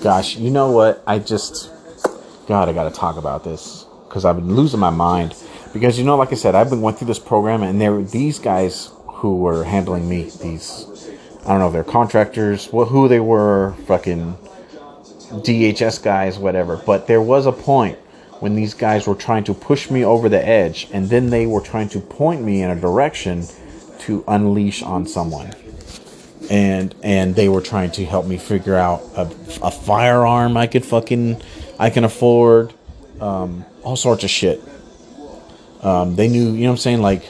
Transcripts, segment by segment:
Gosh, you know what? I just, God, I got to talk about this because I've been losing my mind. Because you know, like I said, I've been going through this program, and there were these guys who were handling me. These, I don't know if they're contractors, what who they were, fucking DHS guys, whatever. But there was a point when these guys were trying to push me over the edge, and then they were trying to point me in a direction to unleash on someone. And and they were trying to help me figure out a, a firearm I could fucking I can afford, um, all sorts of shit. Um, they knew, you know what I'm saying? Like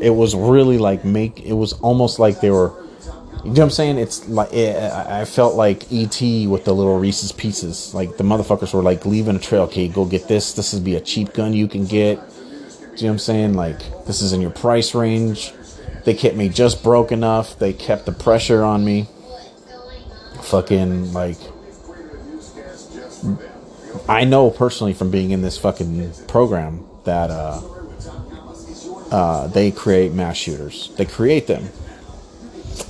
it was really like make it was almost like they were you know what I'm saying? It's like it, I felt like ET with the little Reese's Pieces. Like the motherfuckers were like leaving a trail. Okay, go get this. This is be a cheap gun you can get. Do you know what I'm saying? Like this is in your price range. They kept me just broke enough. They kept the pressure on me. Fucking like I know personally from being in this fucking program that uh, uh, they create mass shooters. They create them.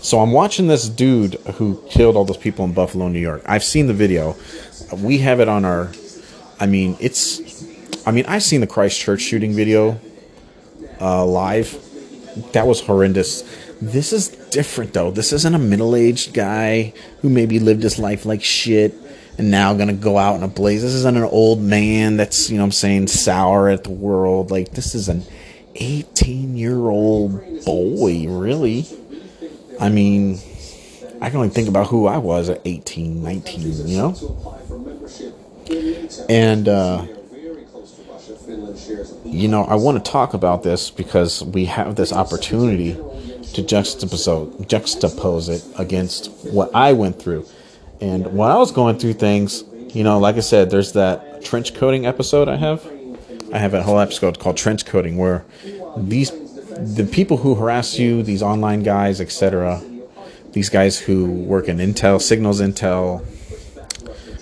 So I'm watching this dude who killed all those people in Buffalo, New York. I've seen the video. We have it on our. I mean, it's. I mean, I've seen the Christchurch shooting video uh, live. That was horrendous. This is different though. This isn't a middle-aged guy who maybe lived his life like shit and now gonna go out in a blaze. This isn't an old man that's you know I'm saying sour at the world. Like this is an 18 year old boy, really. I mean, I can only think about who I was at 18, 19, you know? And, uh, you know, I want to talk about this because we have this opportunity to juxtapose, juxtapose it against what I went through. And when I was going through things, you know, like I said, there's that trench coating episode I have. I have a whole episode called Trench Coating where these the people who harass you, these online guys, etc., these guys who work in intel, signals intel,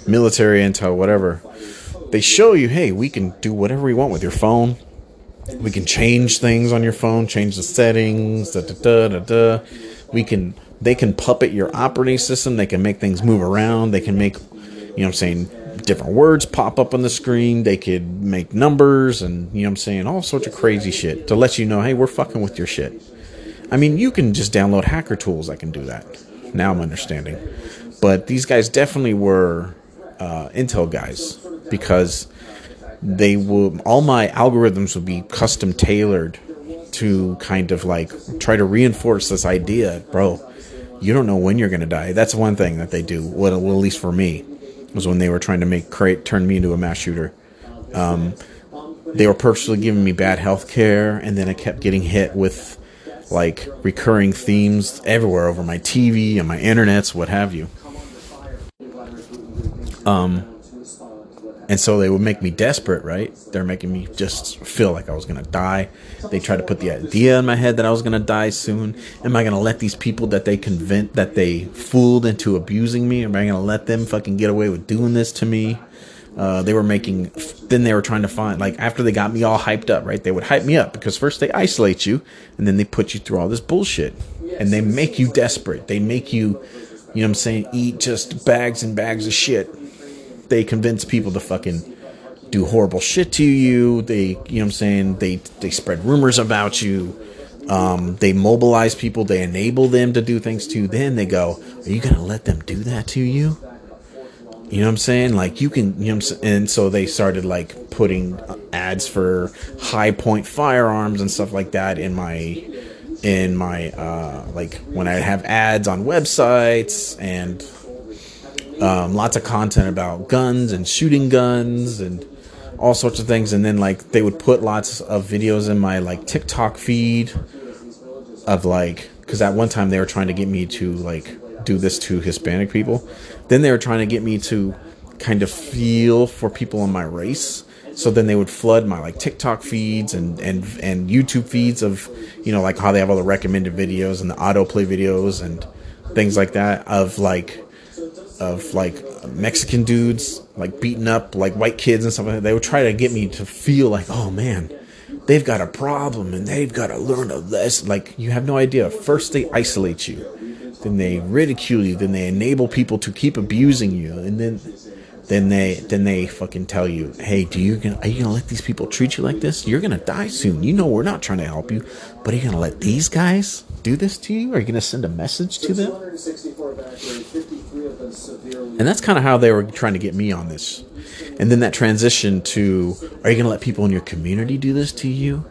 military intel, whatever, they show you, hey, we can do whatever we want with your phone. We can change things on your phone, change the settings, da da da da da. We can, they can puppet your operating system. They can make things move around. They can make, you know, I'm saying different words pop up on the screen. They could make numbers and, you know I'm saying, all sorts of crazy shit to let you know, hey, we're fucking with your shit. I mean, you can just download hacker tools that can do that. Now I'm understanding. But these guys definitely were uh, Intel guys because they will, all my algorithms will be custom tailored to kind of like try to reinforce this idea, bro. You don't know when you're to die. That's one thing that they do. Well, at least for me was when they were trying to make create turn me into a mass shooter. Um, they were purposely giving me bad health care, and then I kept getting hit with like recurring themes everywhere over my TV and my internets, what have you. Um, and so they would make me desperate, right? They're making me just feel like I was gonna die. They tried to put the idea in my head that I was gonna die soon. Am I gonna let these people that they convinced that they fooled into abusing me? Am I gonna let them fucking get away with doing this to me? Uh, they were making. Then they were trying to find like after they got me all hyped up, right? They would hype me up because first they isolate you, and then they put you through all this bullshit, and they make you desperate. They make you, you know, what I'm saying, eat just bags and bags of shit they convince people to fucking do horrible shit to you. They, you know what I'm saying? They they spread rumors about you. Um, they mobilize people. They enable them to do things to. Then they go, "Are you gonna let them do that to you?" You know what I'm saying? Like you can, you know, and so they started like putting ads for Hi-Point firearms and stuff like that in my in my uh like when I have ads on websites and um, lots of content about guns and shooting guns and all sorts of things. And then like they would put lots of videos in my like TikTok feed of like because at one time they were trying to get me to like do this to Hispanic people. Then they were trying to get me to kind of feel for people in my race. So then they would flood my like TikTok feeds and and and YouTube feeds of you know like how they have all the recommended videos and the autoplay videos and things like that of like of like Mexican dudes like beating up like white kids and stuff like. They would try to get me to feel like, oh man, they've got a problem and they've got to learn a lesson. Like you have no idea. First they isolate you, then they ridicule you, then they enable people to keep abusing you, and then then they then they fucking tell you, hey, do you gonna are you gonna let these people treat you like this? You're gonna die soon. You know we're not trying to help you, but are you gonna let these guys do this to you? Are you gonna send a message to them? And that's kind of how they were trying to get me on this. And then that transition to, are you gonna let people in your community do this to you?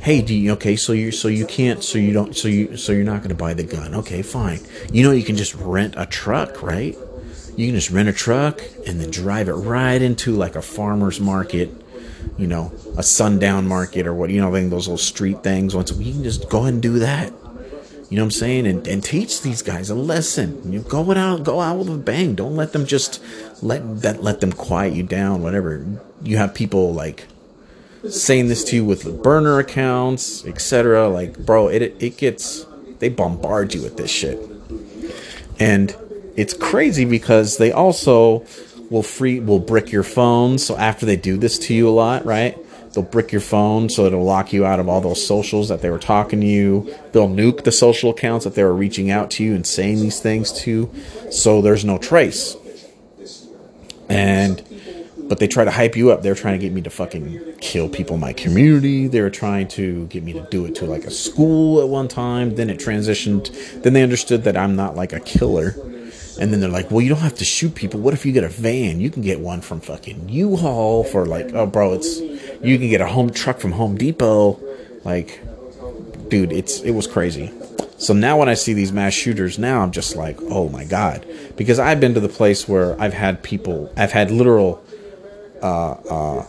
Hey, do you okay? So you so you can't so you don't so you so you're not gonna buy the gun? Okay, fine. You know you can just rent a truck, right? You can just rent a truck and then drive it right into like a farmer's market, you know, a sundown market or what, you know, those little street things. Once you can just go and do that. You know what I'm saying? And, and teach these guys a lesson. You go out, go out with a bang. Don't let them just let that let them quiet you down. Whatever. You have people like saying this to you with burner accounts, etc. Like, bro, it it gets they bombard you with this shit, and it's crazy because they also will free will brick your phone. So after they do this to you a lot, right? They'll brick your phone so it'll lock you out of all those socials that they were talking to you. They'll nuke the social accounts that they were reaching out to you and saying these things to, so there's no trace. And but they try to hype you up. They're trying to get me to fucking kill people in my community. They were trying to get me to do it to like a school at one time. Then it transitioned. Then they understood that I'm not like a killer and then they're like, well, you don't have to shoot people. What if you get a van? You can get one from fucking U-Haul for like, oh, bro, it's you can get a home truck from Home Depot. Like, dude, it's it was crazy. So now when I see these mass shooters, now I'm just like, oh my god, because I've been to the place where I've had people, I've had literal, uh, uh,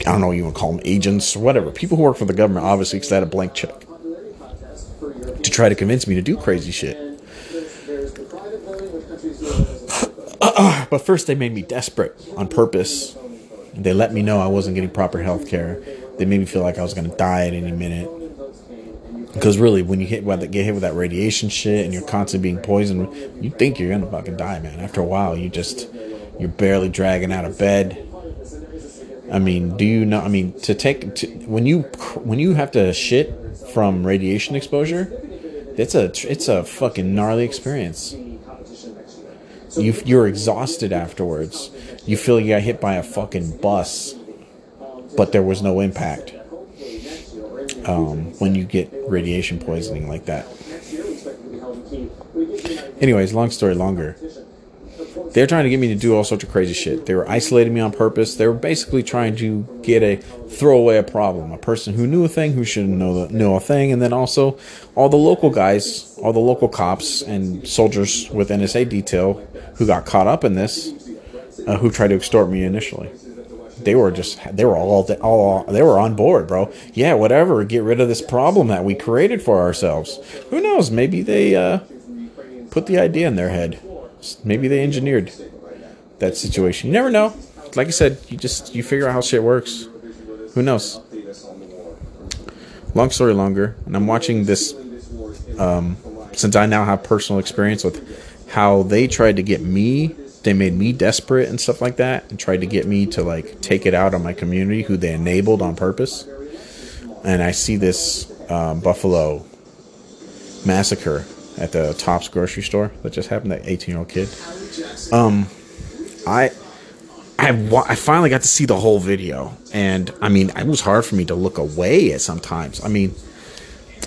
I don't know, you to call them agents or whatever, people who work for the government, obviously, because they had a blank check to try to convince me to do crazy shit. but first, they made me desperate on purpose. They let me know I wasn't getting proper health care. They made me feel like I was going to die at any minute. Because really, when you hit get hit with that radiation shit and you're constantly being poisoned, you think you're gonna fucking die, man. After a while, you just you're barely dragging out of bed. I mean, do you know? I mean, to take to, when you when you have to shit from radiation exposure, it's a it's a fucking gnarly experience. You you're exhausted afterwards. You feel you got hit by a fucking bus, but there was no impact. Um, when you get radiation poisoning like that. Anyways, long story longer. They're trying to get me to do all sorts of crazy shit. They were isolating me on purpose. They were basically trying to get a throw away a problem, a person who knew a thing who shouldn't know the, know a thing, and then also all the local guys, all the local cops and soldiers with NSA detail who got caught up in this, uh, who tried to extort me initially. They were just they were all all they were on board, bro. Yeah, whatever. Get rid of this problem that we created for ourselves. Who knows? Maybe they uh, put the idea in their head. Maybe they engineered that situation. You never know. Like I said, you just you figure out how shit works. Who knows? Long story longer, and I'm watching this um, since I now have personal experience with how they tried to get me. They made me desperate and stuff like that, and tried to get me to like take it out on my community, who they enabled on purpose. And I see this um, Buffalo massacre at the Tops grocery store that just happened. That 18 year old kid. Um, I. I, I finally got to see the whole video, and I mean, it was hard for me to look away at sometimes. I mean,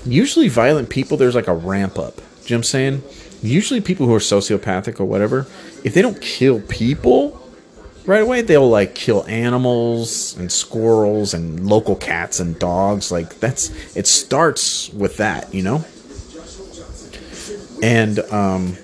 usually violent people, there's like a ramp up. You know I'm saying? Usually, people who are sociopathic or whatever, if they don't kill people right away, they'll like kill animals and squirrels and local cats and dogs. Like, that's it starts with that, you know? And um,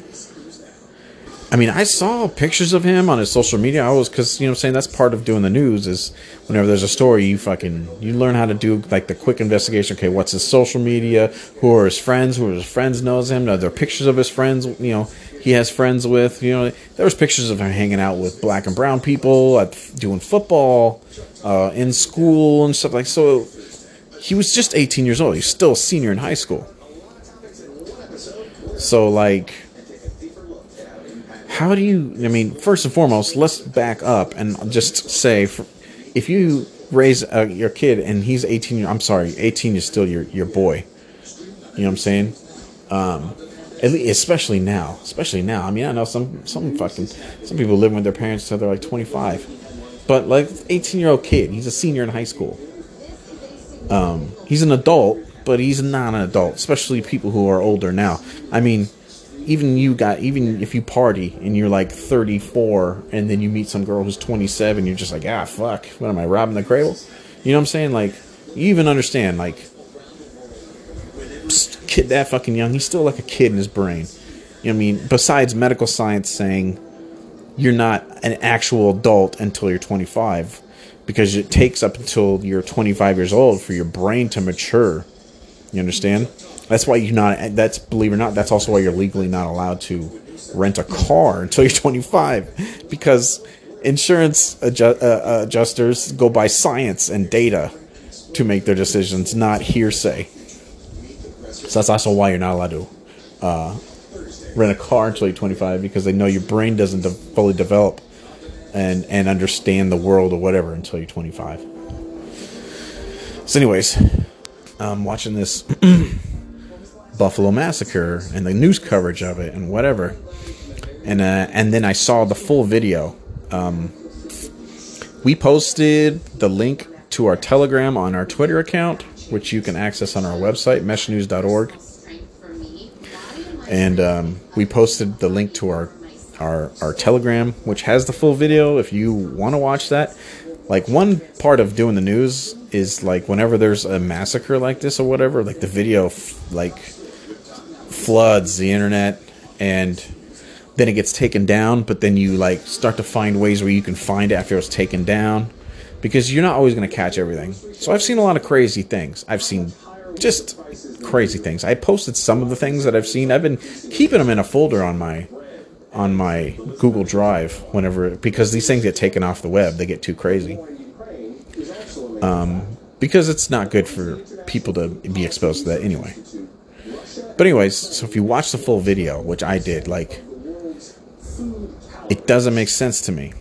I mean, I saw pictures of him on his social media. I was because you know, I'm saying that's part of doing the news is whenever there's a story, you fucking you learn how to do like the quick investigation. Okay, what's his social media? Who are his friends? Who are his friends knows him? Are there pictures of his friends? You know, he has friends with. You know, there was pictures of him hanging out with black and brown people, at, doing football, uh, in school and stuff like. So he was just 18 years old. He's still a senior in high school. So, like, how do you? I mean, first and foremost, let's back up and just say, if you raise uh, your kid and he's 18, I'm sorry, 18 is still your your boy. You know what I'm saying? Um, especially now, especially now. I mean, I know some some fucking some people live with their parents until they're like 25, but like 18 year old kid, he's a senior in high school. Um, he's an adult, but he's not an adult, especially people who are older now. I mean, even you got even if you party and you're like 34 and then you meet some girl who's 27 you're just like ah fuck what am i robbing the cradle? You know what i'm saying? Like you even understand like kid that fucking young he's still like a kid in his brain. You know what i mean? Besides medical science saying you're not an actual adult until you're 25 because it takes up until you're 25 years old for your brain to mature you understand that's why you're not. That's believe it or not. That's also why you're legally not allowed to rent a car until you're 25, because insurance uh, adjusters go by science and data to make their decisions, not hearsay. So that's also why you're not allowed to uh, rent a car until you're 25, because they know your brain doesn't de- fully develop and and understand the world or whatever until you're 25. So, anyways, I'm watching this. Buffalo Massacre and the news coverage of it and whatever. And uh, and then I saw the full video. Um, we posted the link to our Telegram on our Twitter account, which you can access on our website, meshnews.org. And um, we posted the link to our, our our Telegram, which has the full video. If you want to watch that, like one part of doing the news is like whenever there's a massacre like this or whatever, like the video like floods the internet and then it gets taken down, but then you like start to find ways where you can find it after it's taken down because you're not always going to catch everything. So I've seen a lot of crazy things. I've seen just crazy things. I posted some of the things that I've seen. I've been keeping them in a folder on my on my Google Drive whenever because these things get taken off the web. They get too crazy. Um, because it's not good for people to be exposed to that anyway. But anyways, so if you watch the full video, which I did, like it doesn't make sense to me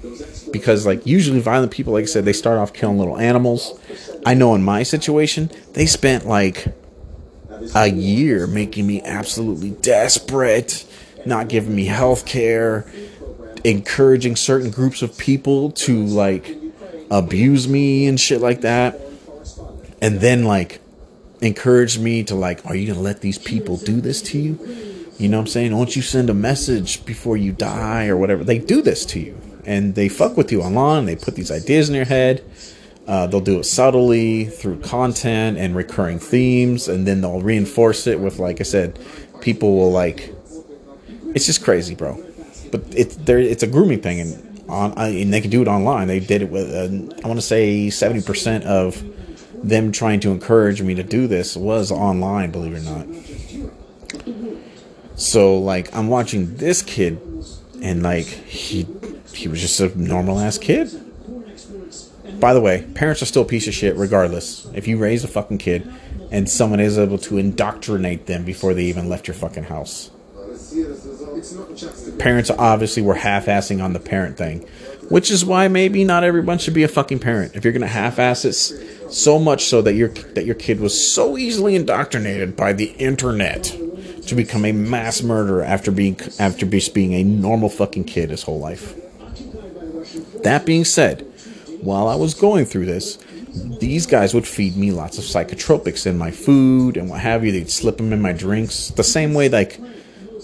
because like usually violent people like I said they start off killing little animals. I know in my situation, they spent like a year making me absolutely desperate, not giving me health care, encouraging certain groups of people to like abuse me and shit like that. And then like encouraged me to like, are you gonna let these people do this to you? You know what I'm saying? Won't you send a message before you die or whatever? They do this to you. And they fuck with you online. They put these ideas in your head. Uh, they'll do it subtly through content and recurring themes, and then they'll reinforce it with, like I said, people will like. It's just crazy, bro. But it's there. It's a grooming thing, and on and they can do it online. They did it with. Uh, I want to say seventy percent of them trying to encourage me to do this was online, believe it or not. So like I'm watching this kid and like he he was just a normal ass kid. By the way, parents are still a piece of shit regardless. If you raise a fucking kid and someone is able to indoctrinate them before they even left your fucking house. Parents obviously were half-assing on the parent thing, which is why maybe not everyone should be a fucking parent. If you're gonna half-ass it, so much so that your that your kid was so easily indoctrinated by the internet to become a mass murderer after being after being a normal fucking kid his whole life. That being said, while I was going through this, these guys would feed me lots of psychotropics in my food and what have you. They'd slip them in my drinks the same way like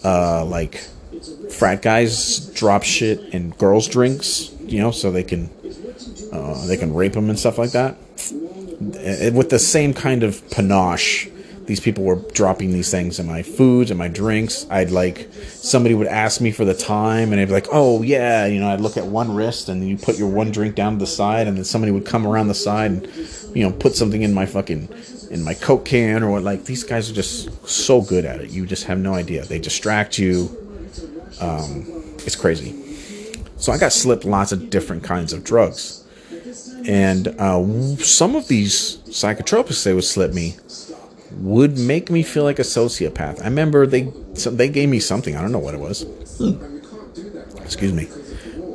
uh, like frat guys drop shit in girls' drinks, you know, so they can uh, they can rape them and stuff like that with the same kind of panache these people were dropping these things in my foods and my drinks. I'd like somebody would ask me for the time, and I'd be like, "Oh yeah," you know. I'd look at one wrist, and you put your one drink down to the side, and then somebody would come around the side and you know put something in my fucking in my coke can or what. Like these guys are just so good at it. You just have no idea. They distract you. Um, it's crazy. So I got slipped lots of different kinds of drugs and uh, some of these psychotropics they would slip me would make me feel like a sociopath. I remember they they gave me something. I don't know what it was. Excuse me,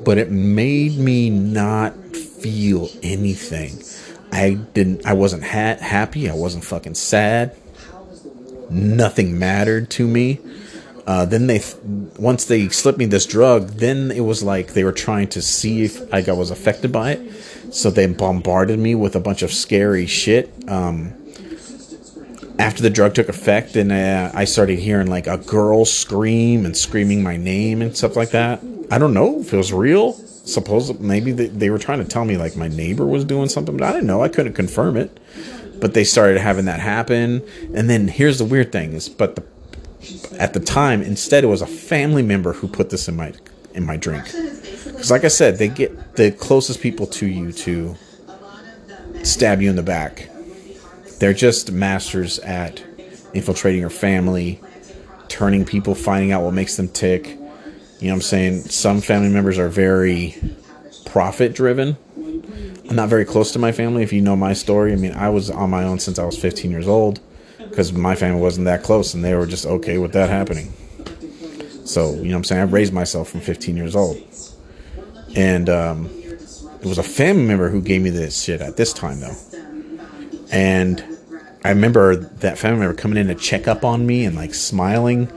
but it made me not feel anything. I didn't. I wasn't ha- happy. I wasn't fucking sad. nothing mattered to me. Uh, then they, once they slipped me this drug, then it was like they were trying to see if I was affected by it. So they bombarded me with a bunch of scary shit. Um, after the drug took effect, and uh, I started hearing like a girl scream and screaming my name and stuff like that. I don't know if it was real. Suppose maybe they, they were trying to tell me like my neighbor was doing something, but I didn't know. I couldn't confirm it. But they started having that happen, and then here's the weird thing: is but the at the time instead it was a family member who put this in my in my drink because like i said they get the closest people to you to stab you in the back they're just masters at infiltrating your family turning people finding out what makes them tick you know what i'm saying some family members are very profit driven i'm not very close to my family if you know my story i mean i was on my own since i was 15 years old because my family wasn't that close and they were just okay with that happening. So, you know what I'm saying? I raised myself from 15 years old. And um, it was a family member who gave me this shit at this time, though. And I remember that family member coming in to check up on me and like smiling,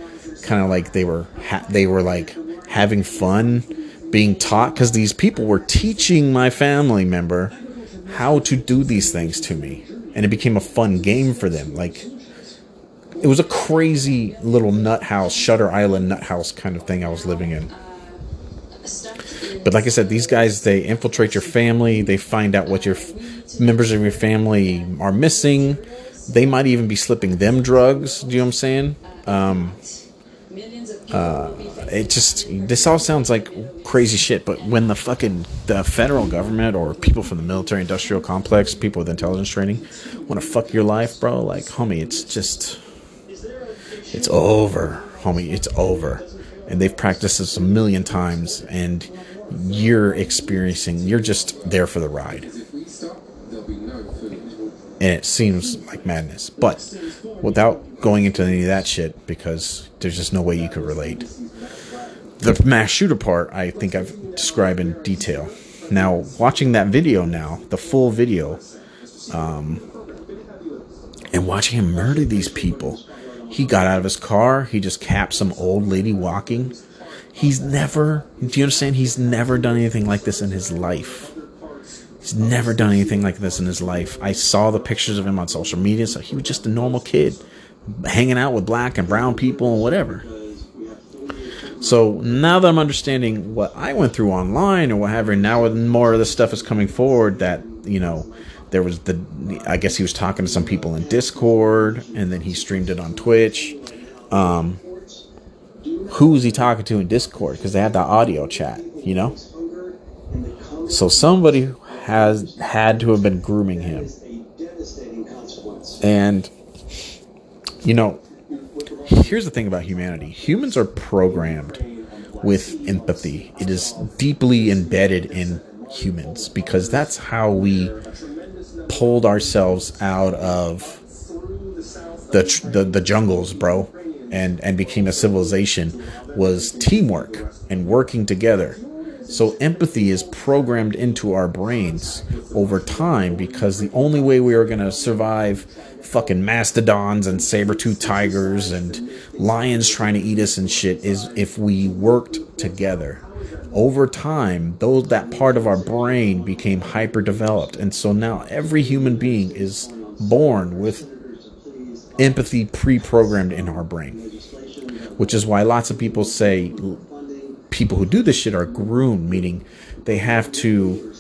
kind of like they were ha- they were like having fun being taught because these people were teaching my family member how to do these things to me, and it became a fun game for them. Like it was a crazy little nut house, Shutter Island nut house kind of thing I was living in. But like I said, these guys they infiltrate your family. They find out what your f- members of your family are missing. They might even be slipping them drugs. Do you know what I'm saying? Um, uh, it just this all sounds like crazy shit. But when the fucking the federal government or people from the military industrial complex, people with intelligence training, want to fuck your life, bro, like homie, it's just it's over, homie. It's over. And they've practiced this a million times, and you're experiencing, you're just there for the ride. And it seems like madness. But without going into any of that shit, because there's just no way you could relate. The mass shooter part, I think I've described in detail. Now, watching that video now, the full video, um, and watching him murder these people he got out of his car. He just capped some old lady walking. He's never, do you understand? He's never done anything like this in his life. He's never done anything like this in his life. I saw the pictures of him on social media, so he was just a normal kid, hanging out with black and brown people and whatever. So now that I'm understanding what I went through online or whatever, now more of this stuff is coming forward that, you know, there was the I guess he was talking to some people in Discord and then he streamed it on Twitch. Um, who was he talking to in Discord? Because they had the audio chat, you know. So somebody has had to have been grooming him, and you know, here's the thing about humanity: humans are programmed with empathy. It is deeply embedded in humans because that's how we pulled ourselves out of the, the the jungles, bro, and and became a civilization was teamwork and working together. So empathy is programmed into our brains over time because the only way we are going to survive fucking mastodons and saber-toothed tigers and lions trying to eat us and shit is if we worked together. Over time, those that part of our brain became hyper developed, and so now every human being is born with empathy pre-programmed in our brain, which is why lots of people say people who do this shit are groomed, meaning they have to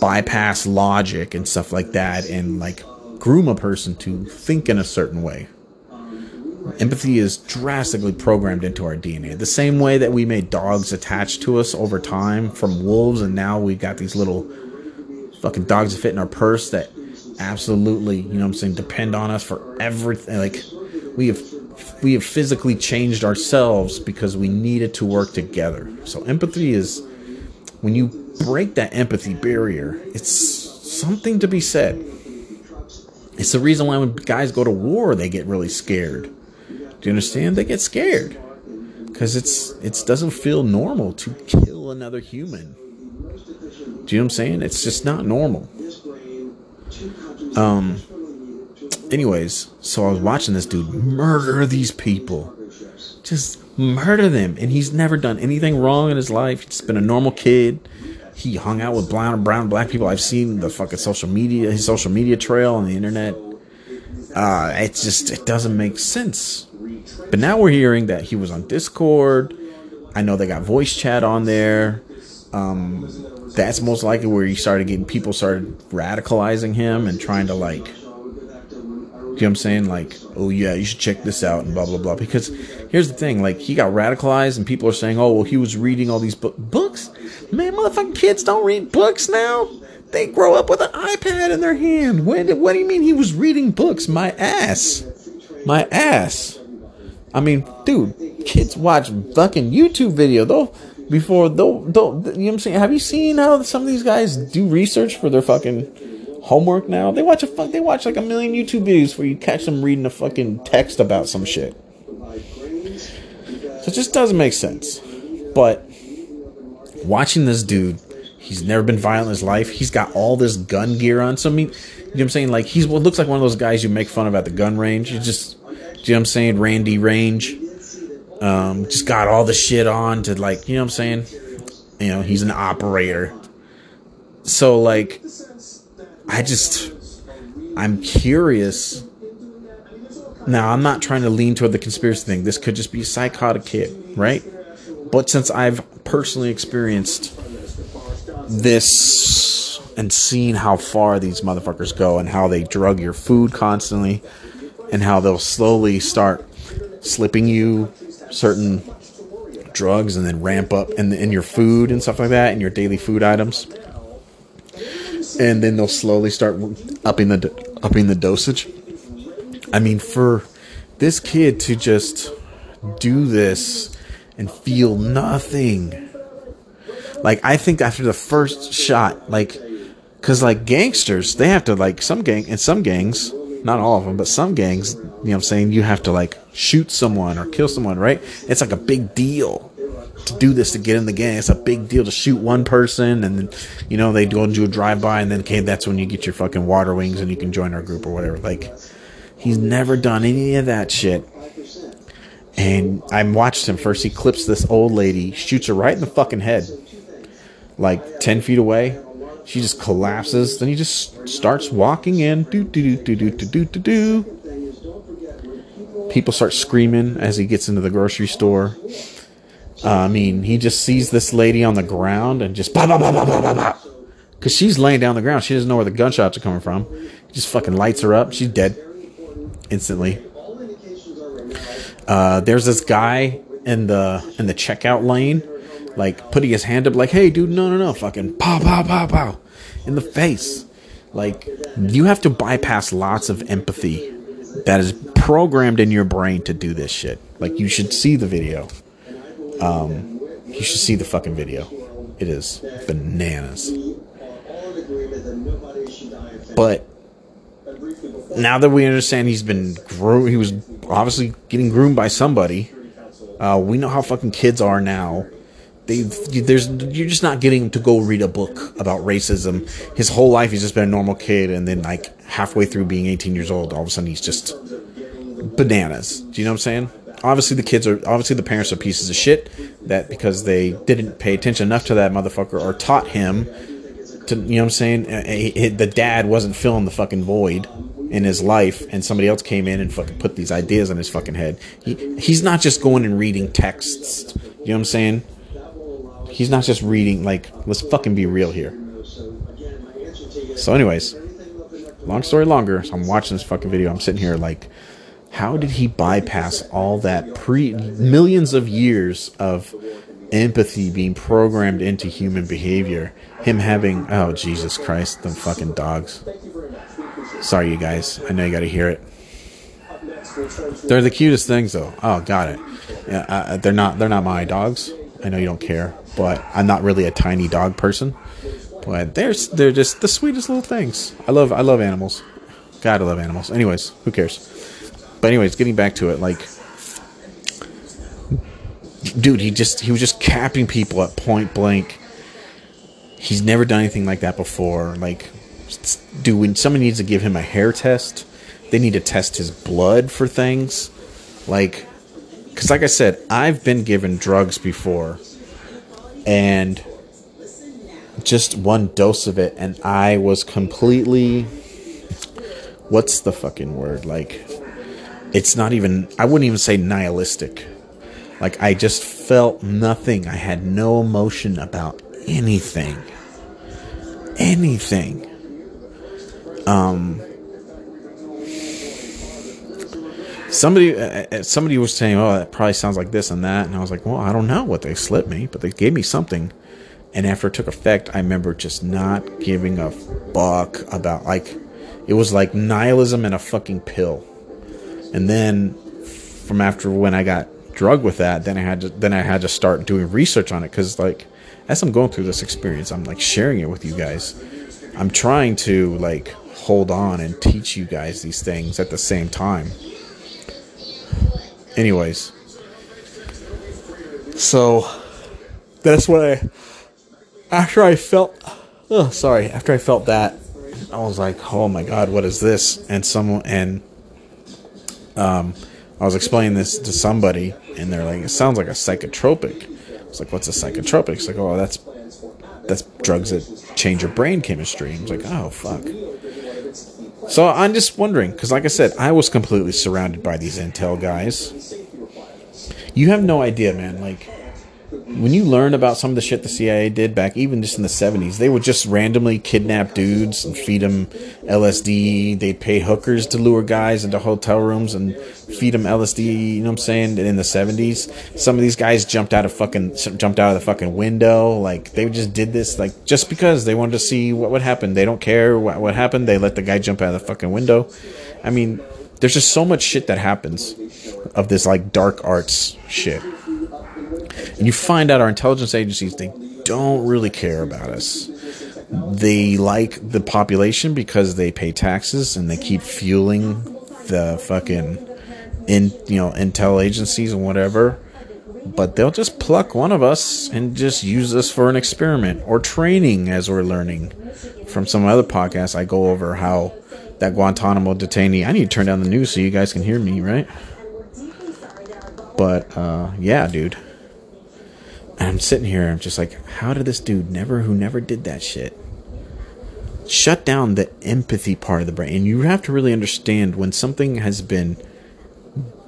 bypass logic and stuff like that, and like groom a person to think in a certain way Empathy is drastically programmed into our DNA. The same way that we made dogs attached to us over time from wolves, and now we've got these little fucking dogs that fit in our purse that absolutely, you know I'm saying, depend on us for everything. Like, we have we have physically changed ourselves because we needed to work together. So empathy is when you break that empathy barrier, it's something to be said. It's the reason why when guys go to war, they get really scared. Do you understand? They get scared because it's it doesn't feel normal to kill another human. Do you know what I'm saying? It's just not normal. Um, anyways, so I was watching this dude murder these people. Just murder them. And he's never done anything wrong in his life. He's been a normal kid. He hung out with brown, brown, black people. I've seen the fucking social media, his social media trail on the internet. Uh, it's just, it doesn't make sense. But now we're hearing that he was on Discord. I know they got voice chat on there. Um, that's most likely where he started getting people started radicalizing him and trying to like you know what I'm saying? Like, oh yeah, you should check this out and blah blah blah. Because here's the thing, like he got radicalized and people are saying, oh well, he was reading all these bu- books. Man, motherfucking kids don't read books now. They grow up with an iPad in their hand. When? Did, what do you mean he was reading books? My ass, my ass. I mean, dude, kids watch fucking YouTube video though before though. Though you know what I'm saying? Have you seen how some of these guys do research for their fucking homework now. They watch a fuck. They watch like a million YouTube videos where you catch them reading a fucking text about some shit. So it just doesn't make sense. But watching this dude, he's never been violent in his life. He's got all this gun gear on. So I mean, you know what I'm saying? Like he's what looks like one of those guys you make fun of at the gun range. You just, you know what I'm saying? Randy Range. Um, just got all the shit on to like, you know what I'm saying? You know, he's an operator. So like I just, I'm curious. Now, I'm not trying to lean toward the conspiracy thing. This could just be a psychotic kid, right? But since I've personally experienced this and seen how far these motherfuckers go and how they drug your food constantly and how they'll slowly start slipping you certain drugs and then ramp up in, in your food and stuff like that and your daily food items and then they'll slowly start upping the upping the dosage. I mean, for this kid to just do this and feel nothing, like I think after the first shot, like, cause like gangsters, they have to like some gang and some gangs, not all of them, but some gangs, you know, what I'm saying you have to like shoot someone or kill someone, right? It's like a big deal to do this to get in the game. It's a big deal to shoot one person, and then you know they go and do a drive by, and then okay, that's when you get your fucking water wings and you can join our group or whatever. Like he's never done any of that shit. And I watched him first. He clips this old lady, shoots her right in the fucking head, like ten feet away. She just collapses. Then he just starts walking in. Do do do do do do do do. People start screaming as he gets into the grocery store. Uh, I mean, he just sees this lady on the ground and just bah, bah, bah, bah, bah, bah, bah. Cause she's laying down the ground. She doesn't know where the gunshots are coming from. He just fucking lights her up. She's dead instantly. Uh, there's this guy in the in the checkout lane, like putting his hand up, like, "Hey, dude, no, no, no, fucking pow, pow, pow, pow," in the face. Like, you have to bypass lots of empathy that is programmed in your brain to do this shit. Like, you should see the video. Um, you should see the fucking video. It is bananas. But now that we understand he's been groomed, he was obviously getting groomed by somebody. Uh, we know how fucking kids are now. They, there's, you're just not getting to go read a book about racism. His whole life, he's just been a normal kid, and then like halfway through being 18 years old, all of a sudden he's just bananas. Do you know what I'm saying? Obviously the kids are obviously the parents are pieces of shit that because they didn't pay attention enough to that motherfucker or taught him to you know what I'm saying? Uh, the dad wasn't filling the fucking void in his life and somebody else came in and fucking put these ideas in his fucking head. He he's not just going and reading texts you know what I'm saying? He's not just reading like let's fucking be real here. So anyways long story longer so I'm watching this fucking video. I'm sitting here like how did he bypass all that pre millions of years of empathy being programmed into human behavior? Him having oh Jesus Christ, the fucking dogs. Sorry, you guys. I know you got to hear it. They're the cutest things, though. Oh, got it. Yeah, uh, they're not. They're not my dogs. I know you don't care, but I'm not really a tiny dog person. But they're they're just the sweetest little things. I love I love animals. God, I love animals. Anyways, who cares? But anyways, getting back to it, like, dude, he just he was just capping people at point blank. He's never done anything like that before. Like, dude, when somebody needs to give him a hair test, they need to test his blood for things. Like, because like I said, I've been given drugs before, and just one dose of it, and I was completely. What's the fucking word? Like, it's not even. I wouldn't even say nihilistic. Like, I just felt nothing. I had no emotion about anything. Anything. Um, somebody uh, uh, somebody was saying, "Oh, that probably sounds like this and that," and I was like, "Well, I don't know what they slipped me, but they gave me something." And after it took effect, I remember just not giving a fuck about like it was like nihilism and a fucking pill. And then from after when I got drugged with that, then I had to then I had to start doing research on it because like as I'm going through this experience, I'm like sharing it with you guys. I'm trying to like hold on and teach you guys these things at the same time. Anyways, so that's what I after I felt oh sorry after I felt that I was like oh my god what is this and someone and um I was explaining this to somebody and they're like it sounds like a psychotropic I was like what's a psychotropic it's like oh that's that's drugs that change your brain chemistry I was like oh fuck so I'm just wondering, because like I said, I was completely surrounded by these intel guys. You have no idea, man. Like, when you learn about some of the shit the CIA did back, even just in the 70s, they would just randomly kidnap dudes and feed them LSD. They'd pay hookers to lure guys into hotel rooms and feed them LSD. You know what I'm saying? And in the 70s, some of these guys jumped out of fucking jumped out of the fucking window. Like they just did this, like just because they wanted to see what would happen. They don't care what what happened. They let the guy jump out of the fucking window. I mean, there's just so much shit that happens of this like dark arts shit and you find out our intelligence agencies, they don't really care about us. They like the population because they pay taxes and they keep fueling the fucking in you know intel agencies and whatever. But they'll just pluck one of us and just use us for an experiment or training as we're learning from some other podcasts. I go over how that guantanamo detainee i need to turn down the news so you guys can hear me right? But uh, yeah dude and I'm sitting here, I'm just like, how did this dude never, who never did that shit, shut down the empathy part of the brain? And you have to really understand when something has been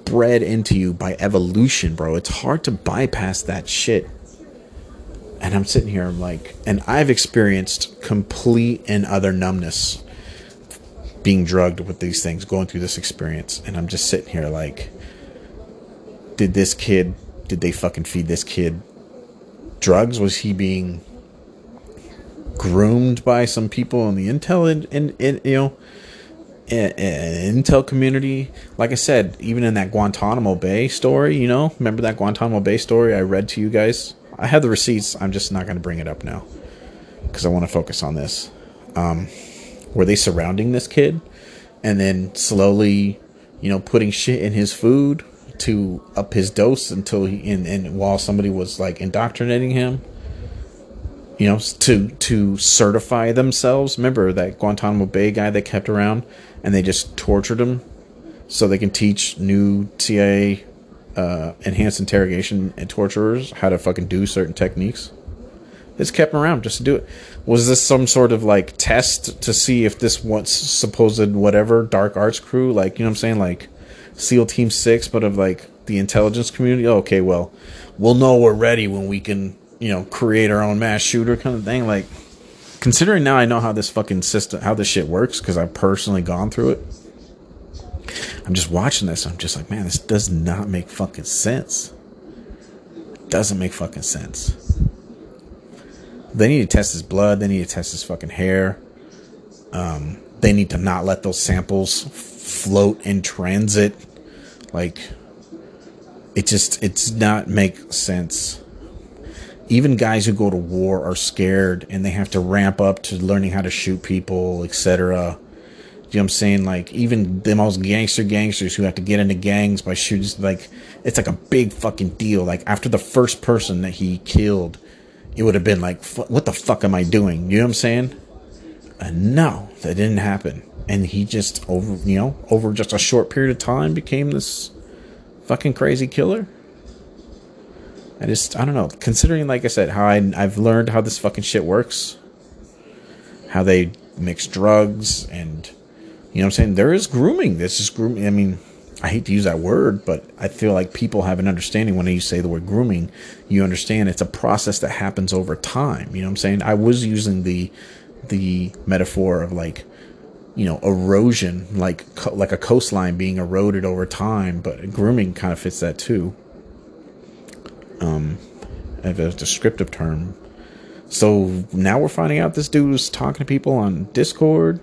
bred into you by evolution, bro, it's hard to bypass that shit. And I'm sitting here, I'm like, and I've experienced complete and utter numbness being drugged with these things, going through this experience. And I'm just sitting here like, did this kid, did they fucking feed this kid drugs? Was he being groomed by some people in the intel in, in, in you know in intel community? Like I said, even in that Guantanamo Bay story, you know, remember that Guantanamo Bay story I read to you guys? I have the receipts. I'm just not going to bring it up now because I want to focus on this. Um, were they surrounding this kid and then slowly, you know, putting shit in his food to up his dose until he and, and while somebody was like indoctrinating him you know to to certify themselves. Remember that guantanamo bay guy they kept around and they just tortured him so they can teach new cia uh, enhanced interrogation and torturers how to fucking do certain techniques? Just kept around just to do it. Was this some sort of like test to see if this once supposed whatever dark arts crew like you know what i'm saying? Like SEAL Team Six, but of like the intelligence community. Oh, okay, well, we'll know we're ready when we can, you know, create our own mass shooter kind of thing. Like, considering now I know how this fucking system, how this shit works, because I've personally gone through it. I'm just watching this. I'm just like, man, this does not make fucking sense. It doesn't make fucking sense. They need to test his blood. They need to test his fucking hair. Um, they need to not let those samples float in transit like it just it's not make sense. Even guys who go to war are scared and they have to ramp up to learning how to shoot people, etc. You know what I'm saying? Like even the most gangster gangsters who have to get into gangs by shooting like it's like a big fucking deal. Like after the first person that he killed, it would have been like, what the fuck am I doing? You know what I'm saying? And no, that didn't happen. And he just over you know over just a short period of time became this fucking crazy killer. I just I don't know. Considering like I said how I I've learned how this fucking shit works, how they mix drugs and you know what I'm saying there is grooming. This is grooming. I mean, I hate to use that word, but I feel like people have an understanding when you say the word grooming, you understand it's a process that happens over time. You know what I'm saying? I was using the the metaphor of like you know erosion like like a coastline being eroded over time but grooming kind of fits that too. Um as a descriptive term. So now we're finding out this dude was talking to people on discord.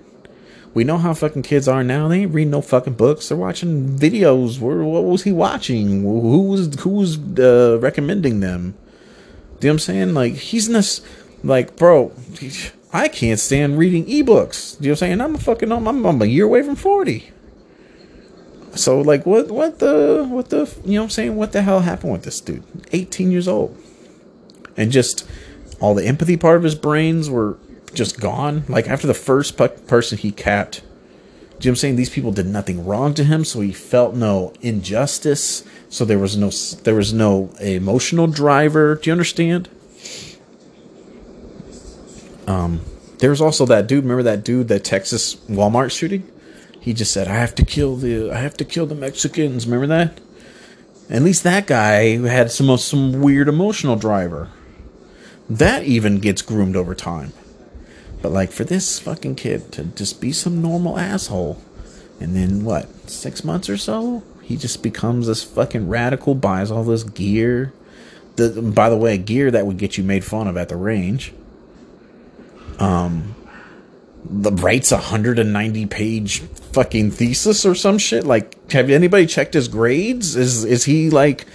We know how fucking kids are now. They ain't reading no fucking books. They're watching videos. What was he watching? Who was who was uh, recommending them? Do you know what i'm saying? Like he's in this like bro I can't stand reading ebooks. You know what I'm saying? I'm a fucking I'm, I'm a year away from 40. So like what what the what the you know what I'm saying? What the hell happened with this dude? 18 years old. And just all the empathy part of his brains were just gone. Like after the first person he capped, you know I'm saying? These people did nothing wrong to him, so he felt no injustice. So there was no there was no emotional driver. Do you understand? Um, also that dude. Remember that dude, that Texas Walmart shooting? He just said, "I have to kill the, I have to kill the Mexicans." Remember that? At least that guy had some some weird emotional driver. That even gets groomed over time. But like for this fucking kid to just be some normal asshole, and then what? Six months or so, he just becomes this fucking radical. Buys all this gear. The, by the way, gear that would get you made fun of at the range um the writes a 190 page fucking thesis or some shit? Like have anybody checked his grades? Is is he like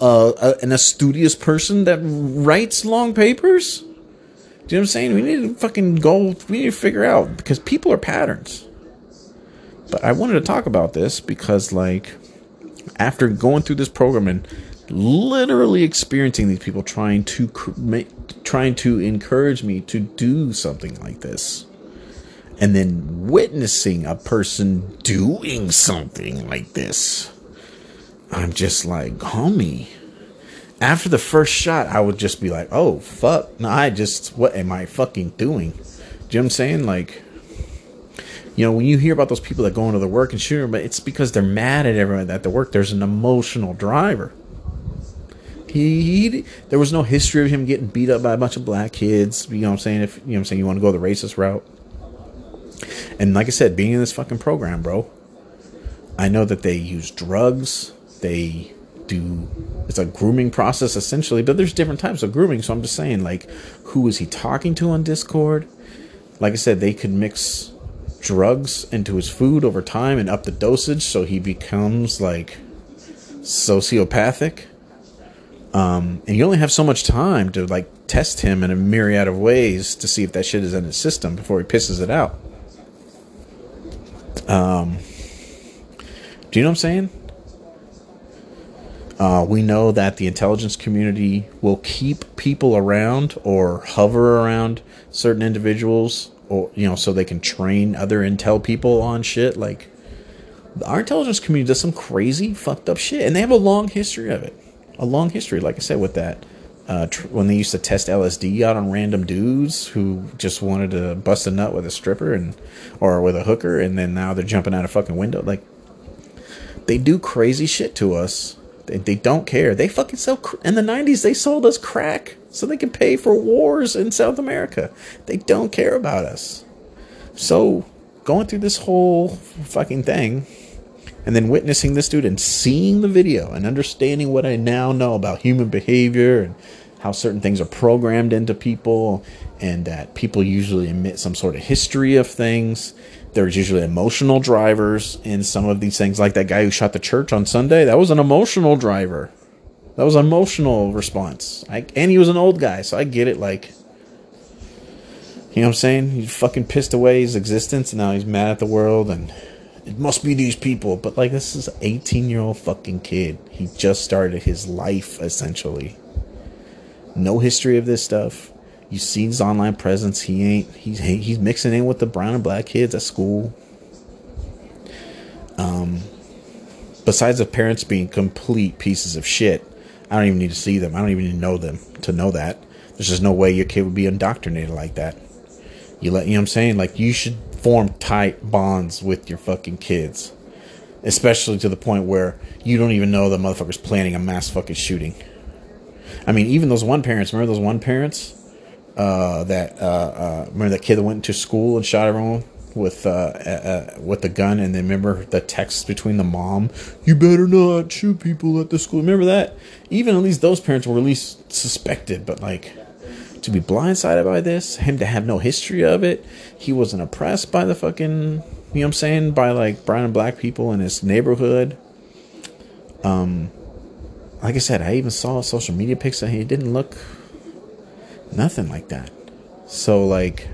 uh, a, an studious person that writes long papers? Do you know what i'm saying? We need to fucking go we need to figure out because people are patterns. But i wanted to talk about this because like after going through this program and literally experiencing these people trying to trying to encourage me to do something like this. And then witnessing a person doing something like this. I'm just like homie. After the first shot i would just be like oh fuck. No i just what am i fucking doing? Do you know i'm saying? Like you know when you hear about those people that go into the work and shoot but it's because they're mad at everyone at the work. There's an emotional driver he, he, there was no history of him getting beat up by a bunch of black kids. You know what I'm saying? If you know what I'm saying, you want to go the racist route. And like I said, being in this fucking program, bro, I know that they use drugs. They do it's a grooming process essentially, but there's different types of grooming. So I'm just saying, like, who is he talking to on Discord? Like I said, they could mix drugs into his food over time and up the dosage so he becomes like sociopathic um, and you only have so much time to like test him in a myriad of ways to see if that shit is in his system before he pisses it out. Um, do you know what I'm saying? Uh, we know that the intelligence community will keep people around or hover around certain individuals, or you know, so they can train other intel people on shit. Like our intelligence community does some crazy, fucked up shit, and they have a long history of it a long history, like I said, with that. Uh, tr- when they used to test LSD out on random dudes who just wanted to bust a nut with a stripper and or with a hooker, and then now they're jumping out a fucking window. Like they do crazy shit to us. They, they don't care. They fucking sell cr- in the '90s. They sold us crack so they can pay for wars in South America. They don't care about us. So going through this whole fucking thing and then witnessing this dude and seeing the video and understanding what I now know about human behavior and how certain things are programmed into people and that people usually emit some sort of history of things. There's usually emotional drivers in some of these things, like that guy who shot the church on Sunday. That was an emotional driver. That was an emotional response. I, and he was an old guy, so I get it. Like, you know what I'm saying? He fucking pissed away his existence, and now he's mad at the world, and it must be these people. But like this is an 18 year old fucking kid. He just started his life essentially. No history of this stuff. You see his online presence. He ain't. He's he's mixing in with the brown and black kids at school. Um, besides the parents being complete pieces of shit, I don't even need to see them. I don't even need to know them to know that. There's just no way your kid would be indoctrinated like that. You let you know what I'm saying? Like you should form tight bonds with your fucking kids. Especially to the point where you don't even know the motherfucker's planning a mass fucking shooting. I mean, even those one parents, remember those one parents? Uh, that uh, uh, remember that kid that went to school and shot everyone with uh, uh, with the gun, and then remember the text between the mom, "You better not shoot people at the school." Remember that? Even at least those parents were at least suspected, but like to be blindsided by this, him to have no history of it, he wasn't oppressed by the fucking, you know what I'm saying, by like brown and black people in his neighborhood. Um, like I said, I even saw social media pics and he didn't look nothing like that. So like,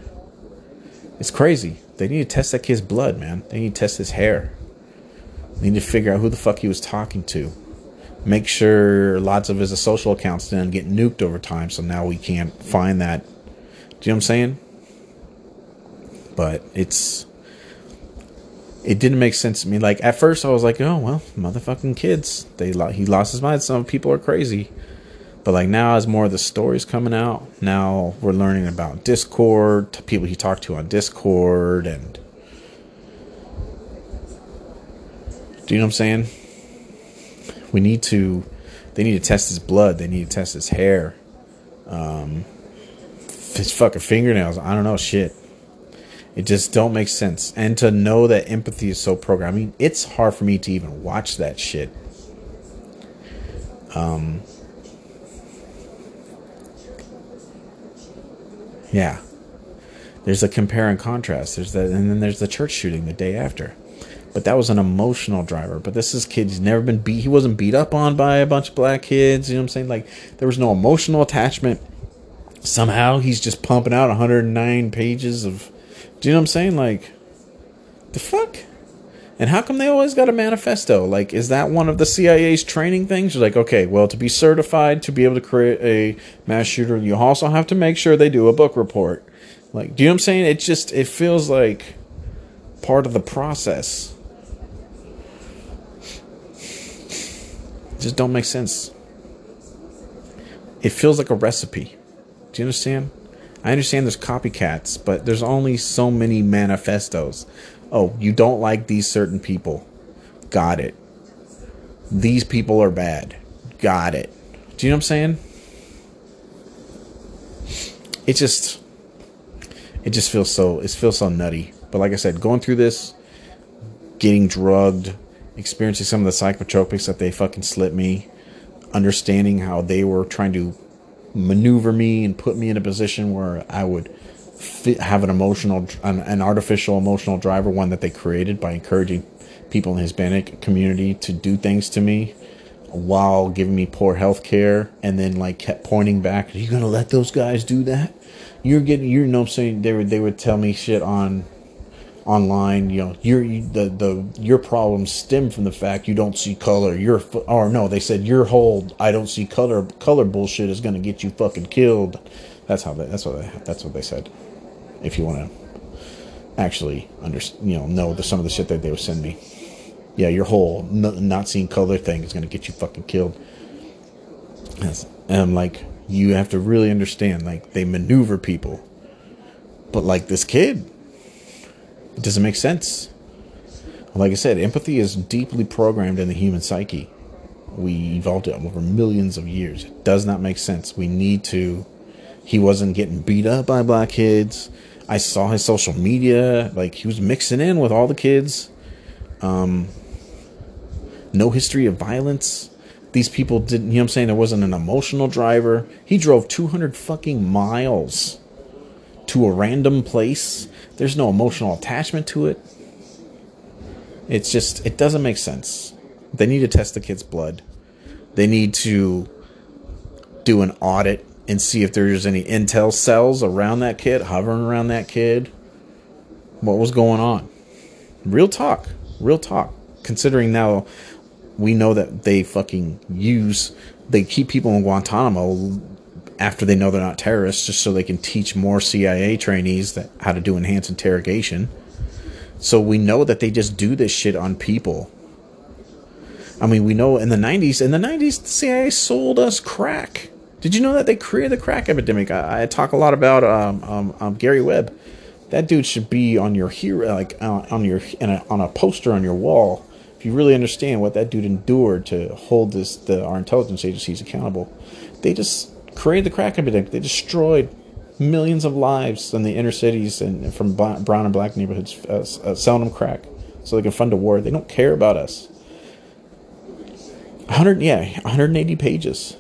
it's crazy. They need to test that kid's blood, man. They need to test his hair. They need to figure out who the fuck he was talking to make sure lots of his social accounts didn't get nuked over time, so now we can't find that. Do you know what I'm saying? But it's it didn't make sense to me. Like at first, I was like, "Oh well, motherfucking kids." They he lost his mind. Some people are crazy, but like now, as more of the stories coming out, now we're learning about Discord, people he talked to on Discord, and do you know what I'm saying? We need to they need to test his blood. They need to test his hair um his fucking fingernails. I don't know shit. It just don't make sense. And to know that empathy is so programmed I mean, it's hard for me to even watch that shit. Um yeah. There's a compare and contrast. There's that and then there's the church shooting the day after but that was an emotional driver. But this is kid, he's never been beat. He wasn't beat up on by a bunch of black kids. You know what I'm saying? Like there was no emotional attachment. Somehow he's just pumping out 109 pages of. Do you know what I'm saying? Like, the fuck? And how come they always got a manifesto? Like, is that one of the CIA's training things? You're like, okay, well, to be certified to be able to create a mass shooter, you also have to make sure they do a book report. Like, do you know what I'm saying? It just it feels like part of the process. Just don't make sense. It feels like a recipe. Do you understand? I understand there's copycats, but there's only so many manifestos. Oh, you don't like these certain people. Got it. These people are bad. Got it. Do you know what I'm saying? It just it just feels so it feels so nutty. But like I said, going through this, getting drugged, experiencing some of the psychotropics that they fucking slipped me, understanding how they were trying to maneuver me and put me in a position where I would fit, have an emotional, an, an, artificial emotional driver, one that they created by encouraging people in the Hispanic community to do things to me while giving me poor health care and then like kept pointing back, are you gonna let those guys do that? You're getting, you know I'm saying? They would, they would tell me shit on online, you know, your the the your problems stem from the fact you don't see color. Your or no, they said your whole I don't see color color bullshit is going to get you fucking killed. That's how they, that's what they, that's what they said. If you want to actually under you know know the, some of the shit that they would send me. Yeah, your whole not seeing color thing is going to get you fucking killed. and I'm like, you have to really understand, like they maneuver people. But like this kid, it doesn't make sense. Like I said, empathy is deeply programmed in the human psyche. We evolved it over millions of years. It does not make sense. We need to. He wasn't getting beat up by black kids. I saw his social media. Like, he was mixing in with all the kids. Um, no history of violence. These people didn't, you know what I'm saying? There wasn't an emotional driver. He drove 200 fucking miles to a random place there's no emotional attachment to it. It's just, it doesn't make sense. They need to test the kid's blood. They need to do an audit and see if there's any intel cells around that kid, hovering around that kid. What was going on? Real talk. Real talk. Considering now we know that they fucking use, they keep people in Guantanamo after they know they're not terrorists, just so they can teach more CIA trainees that how to do enhanced interrogation. So we know that they just do this shit on people. I mean, we know in the 90s, in the 90s, the CIA sold us crack. Did you know that they created the crack epidemic? I, I talk a lot about um, um, um, Gary Webb. That dude should be on your hero, like uh, on your a, on a poster on your wall. If you really understand what that dude endured to hold this the our intelligence agencies accountable, they just created the crack epidemic. They destroyed millions of lives in the inner cities and from brown and black neighborhoods, uh, uh, selling them crack so they can fund a war. They don't care about us. 100, yeah, 180 pages.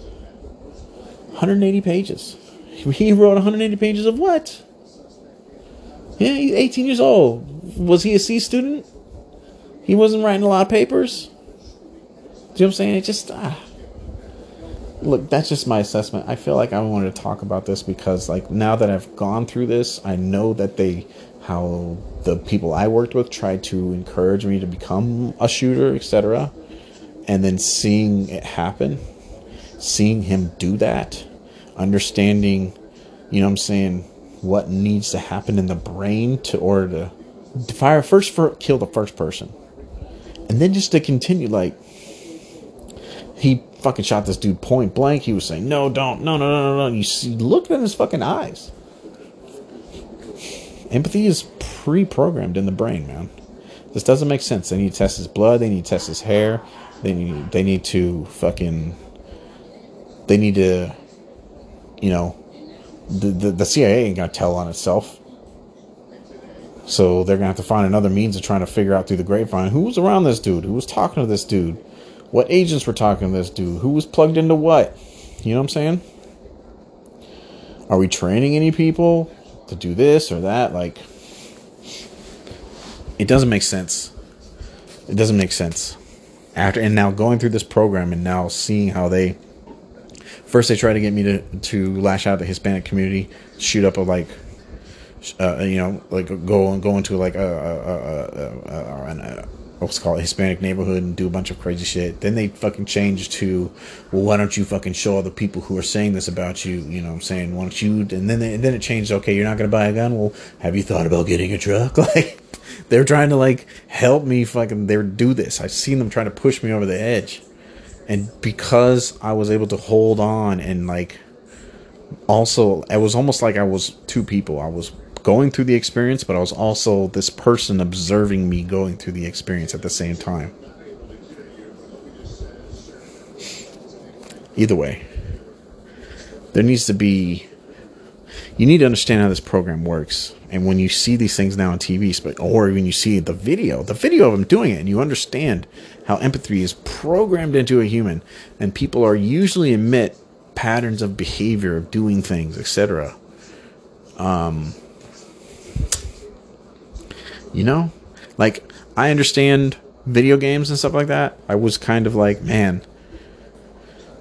180 pages. He wrote 180 pages of what? Yeah, he's 18 years old. Was he a C student? He wasn't writing a lot of papers. Do you know what I'm saying? It just ah. Look. That's just my assessment. I feel like I wanted to talk about this because, like, now that I've gone through this, I know that they, how the people I worked with tried to encourage me to become a shooter, etc and then seeing it happen, seeing him do that, understanding, you know what I'm saying, what needs to happen in the brain to order to fire first for kill the first person. And then just to continue like he fucking shot this dude point blank. He was saying, "No, don't, no, no, no, no, no." You see, look at his fucking eyes. Empathy is pre-programmed in the brain, man. This doesn't make sense. They need to test his blood. They need to test his hair. They need they need to fucking they need to you know the, the, the CIA ain't gonna tell on itself. So they're gonna have to find another means of trying to figure out through the grapevine who was around this dude, who was talking to this dude, what agents were talking to this dude, who was plugged into what. You know what I'm saying? Are we training any people to do this or that? Like, it doesn't make sense. It doesn't make sense after and now going through this program and now seeing how they first they try to get me to to lash out at the Hispanic community, shoot up a like. Uh, you know, like go and go into like a, a, a, a, a what's called Hispanic neighborhood and do a bunch of crazy shit. Then they fucking change to, well, why don't you fucking show all the people who are saying this about you? You know, what I'm saying, why don't you? And then they, and then it changed. Okay, you're not gonna buy a gun. Well, have you thought about getting a truck? Like, they're trying to like help me fucking they do this. I've seen them trying to push me over the edge. And because I was able to hold on and like also it was almost like I was two people. I was going through the experience, but I was also this person observing me going through the experience at the same time. Either way, there needs to be you need to understand how this program works. And when you see these things now on TV, or when you see the video, the video of them doing it, and you understand how empathy is programmed into a human, and people are usually emit patterns of behavior, of doing things, etc. Um, you know, like I understand video games and stuff like that. I was kind of like, man,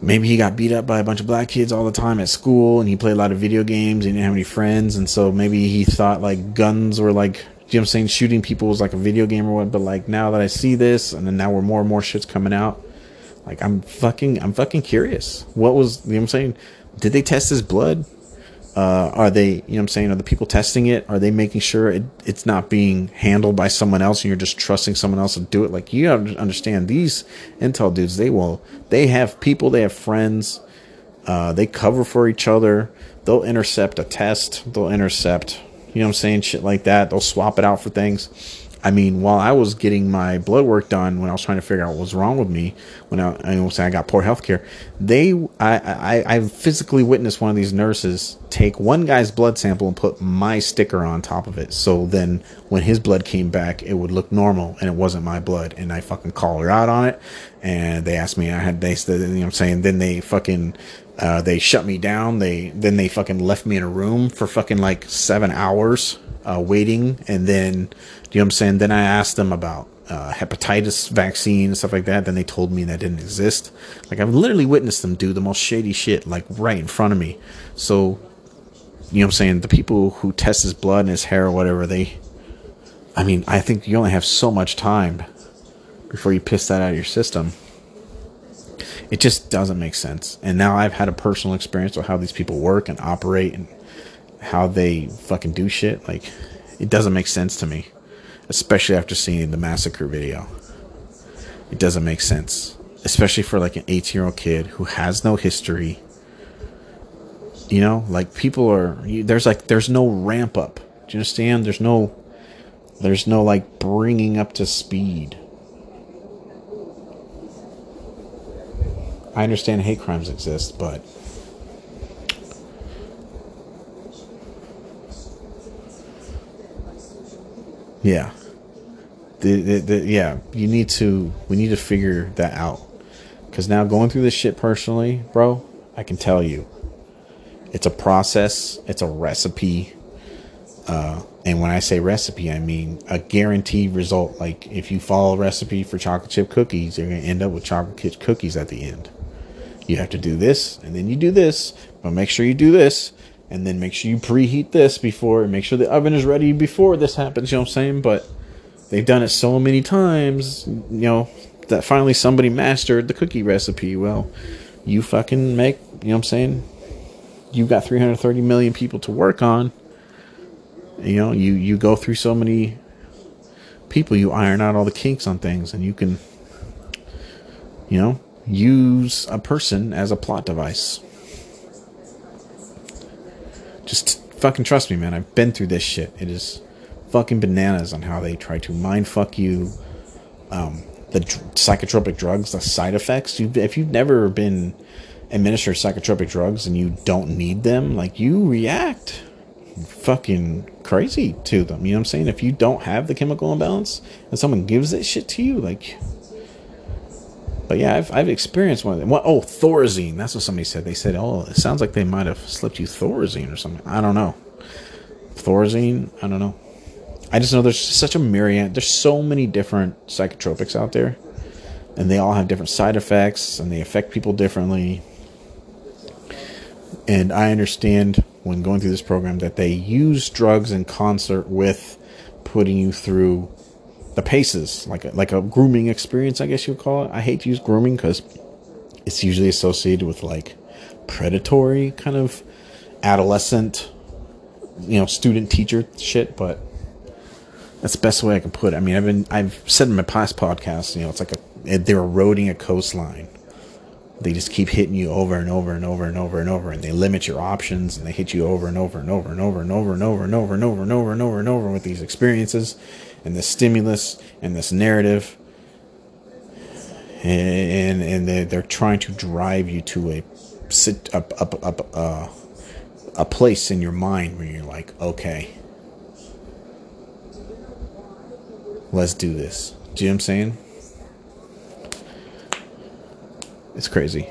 maybe he got beat up by a bunch of black kids all the time at school and he played a lot of video games and he didn't have any friends. And so maybe he thought like guns were like you know what I'm saying shooting people was like a video game or what. But like now that I see this and then now we're more and more shit's coming out like I'm fucking I'm fucking curious. What was you know what I'm saying? Did they test his blood uh, are they, you know what I'm saying, are the people testing it? Are they making sure it, it's not being handled by someone else and you're just trusting someone else to do it? Like, you understand these Intel dudes, they will, they have people, they have friends, uh, they cover for each other. They'll intercept a test, they'll intercept, you know what I'm saying, shit like that. They'll swap it out for things. I mean, while I was getting my blood work done, when I was trying to figure out what was wrong with me, when I, I was saying I got poor health care, they, I, I, I physically witnessed one of these nurses take one guy's blood sample and put my sticker on top of it. So then when his blood came back, it would look normal and it wasn't my blood. And I fucking called her out on it. And they asked me, I had, they said, you know what I'm saying? Then they fucking, uh, they shut me down. They, then they fucking left me in a room for fucking like seven hours uh, waiting, and then you know what I'm saying. Then I asked them about uh, hepatitis vaccine and stuff like that. Then they told me that didn't exist. Like I've literally witnessed them do the most shady shit, like right in front of me. So you know what I'm saying. The people who test his blood and his hair or whatever, they. I mean, I think you only have so much time before you piss that out of your system. It just doesn't make sense. And now I've had a personal experience with how these people work and operate and how they fucking do shit. Like, it doesn't make sense to me. Especially after seeing the massacre video. It doesn't make sense, especially for like an 18 year old kid who has no history. You know, like people are there's like there's no ramp up. Do you understand? There's no there's no like bringing up to speed. I understand hate crimes exist, but yeah. The, the, the, yeah, you need to we need to figure that out. Cuz now going through this shit personally, bro, I can tell you it's a process, it's a recipe. Uh, and when I say recipe, I mean a guaranteed result. Like if you follow a recipe for chocolate chip cookies, you're to end up with chocolate chip cookies at the end you have to do this and then you do this, but make sure you do this and then make sure you preheat this before and make sure the oven is ready before this happens, you know what I'm saying? But they've done it so many times, you know, that finally somebody mastered the cookie recipe. Well, you fucking make, you know what I'm saying? You've got 330 million people to work on. You know, you you go through so many people, you iron out all the kinks on things and you can you know, use a person as a plot device. Just fucking trust me, man. I've been through this shit. It is fucking bananas on how they try to mind fuck you. Um, the dr- psychotropic drugs, the side effects. You, if you've never been administered psychotropic drugs and you don't need them, like you react fucking crazy to them. You know what I'm saying? If you don't have the chemical imbalance and someone gives that shit to you, like but yeah, I've, I've experienced one of them. oh, Thorazine. That's what somebody said. They said, oh, it sounds like they might have slipped you Thorazine or something. I don't know. Thorazine? I don't know. I just know there's such a myriad. There's so many different psychotropics out there. And they all have different side effects and they affect people differently. And I understand when going through this program that they use drugs in concert with putting you through the paces, like a, like a grooming experience, I guess you would call it. I hate to use grooming because it's usually associated with like predatory kind of adolescent, you know, student teacher shit. But that's the best way I can put it. I mean, I've been I've said in my past podcasts, you know, it's like a they're eroding a coastline. They just keep hitting you over and over and over and over and over, and they limit your options, and they hit you over and over and over and over and over and over and over and over and over and over and over with these experiences and this stimulus and this narrative and and they're, they're trying to drive you to a sit up up up uh, a place in your mind where you're like okay let's do this. Do you know what i'm saying? It's crazy.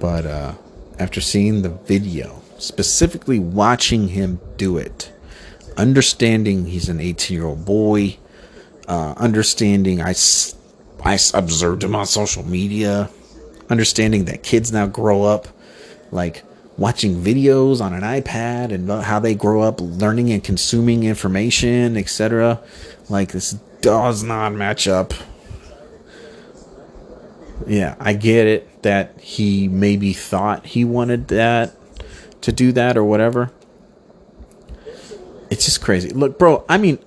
But uh after seeing the video specifically watching him do it, understanding he's an 18 year old boy, uh, understanding I, I observed him on social media, understanding that kids now grow up like watching videos on an iPad and how they grow up learning and consuming information, etc. Like this does not match up. Yeah, I get it that he maybe thought he wanted that to do that or whatever. It's just crazy. Look, bro, I mean,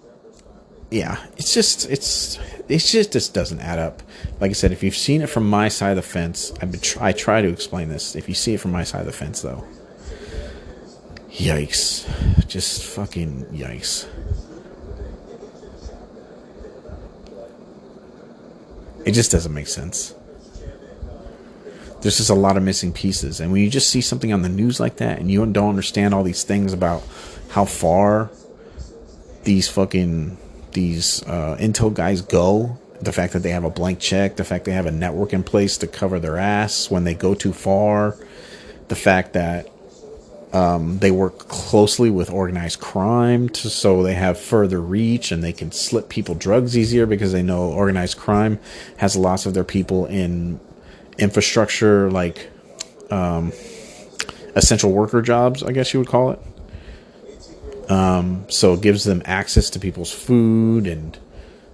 yeah, it's just it's it's just just doesn't add up. Like I said, if you've seen it from my side of the fence, try, I try to explain this. If you see it from my side of the fence, though, yikes, just fucking yikes. It just doesn't make sense there's just a lot of missing pieces. And when you just see something on the news like that and you don't understand all these things about how far these fucking these uh, intel guys go, the fact that they have a blank check, the fact they have a network in place to cover their ass when they go too far, the fact that um, they work closely with organized crime to, so they have further reach and they can slip people drugs easier because they know organized crime has lots of their people in infrastructure, like um, essential worker jobs, I guess you would call it. Um, so it gives them access to people's food and,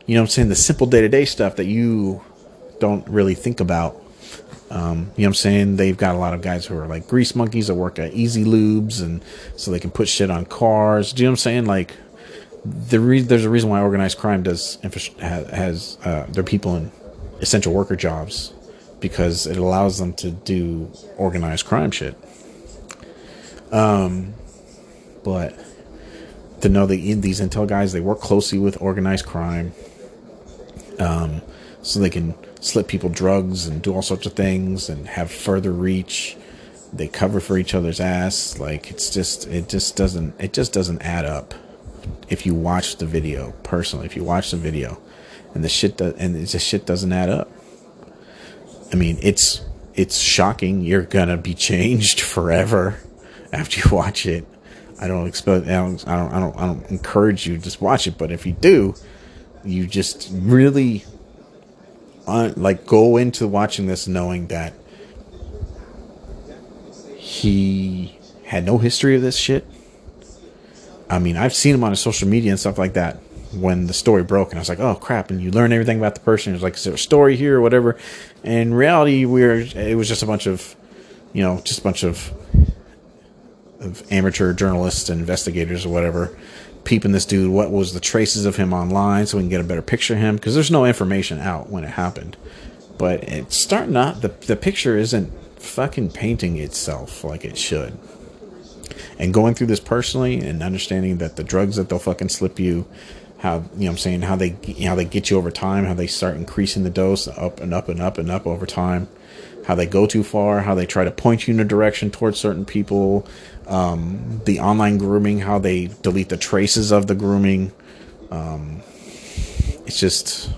you know I'm saying, the simple day to day stuff that you don't really think about Um, you know what I'm saying? They've got a lot of guys who are like grease monkeys that work at Easy Lubes, and so they can put shit on cars. Do you know what I'm saying? Like, the re- there's a reason why organized crime does has uh, their people in essential worker jobs because it allows them to do organized crime shit. Um, but to know that these intel guys they work closely with organized crime, um, so they can slip people drugs and do all sorts of things and have further reach. They cover for each other's ass. Like it's just it just doesn't it just doesn't add up. If you watch the video personally, if you watch the video, and the shit does, and the shit doesn't add up. I mean, it's it's shocking. You're gonna be changed forever after you watch it. I don't expect. I don't. I don't. I don't, I don't encourage you to just watch it. But if you do, you just really uh, like go into watching this knowing that he had no history of this shit. I mean, I've seen him on his social media and stuff like that when the story broke, and I was like, "Oh crap!" And you learn everything about the person. It's like, "Is there a story here or whatever?" And in reality, we're it was just a bunch of, you know, just a bunch of of amateur journalists and investigators or whatever peeping this dude. What was the traces of him online so we can get a better picture of him? Because there's no information out when it happened, but it's starting not the the picture isn't fucking painting itself like it should. And going through this personally and understanding that the drugs that they'll fucking slip you how you know I'm saying how they you know, how they get you over time, how they start increasing the dose up and up and up and up over time, how they go too far, how they try to point you in a direction towards certain people, um, the online grooming, how they delete the traces of the grooming. Um, it's just,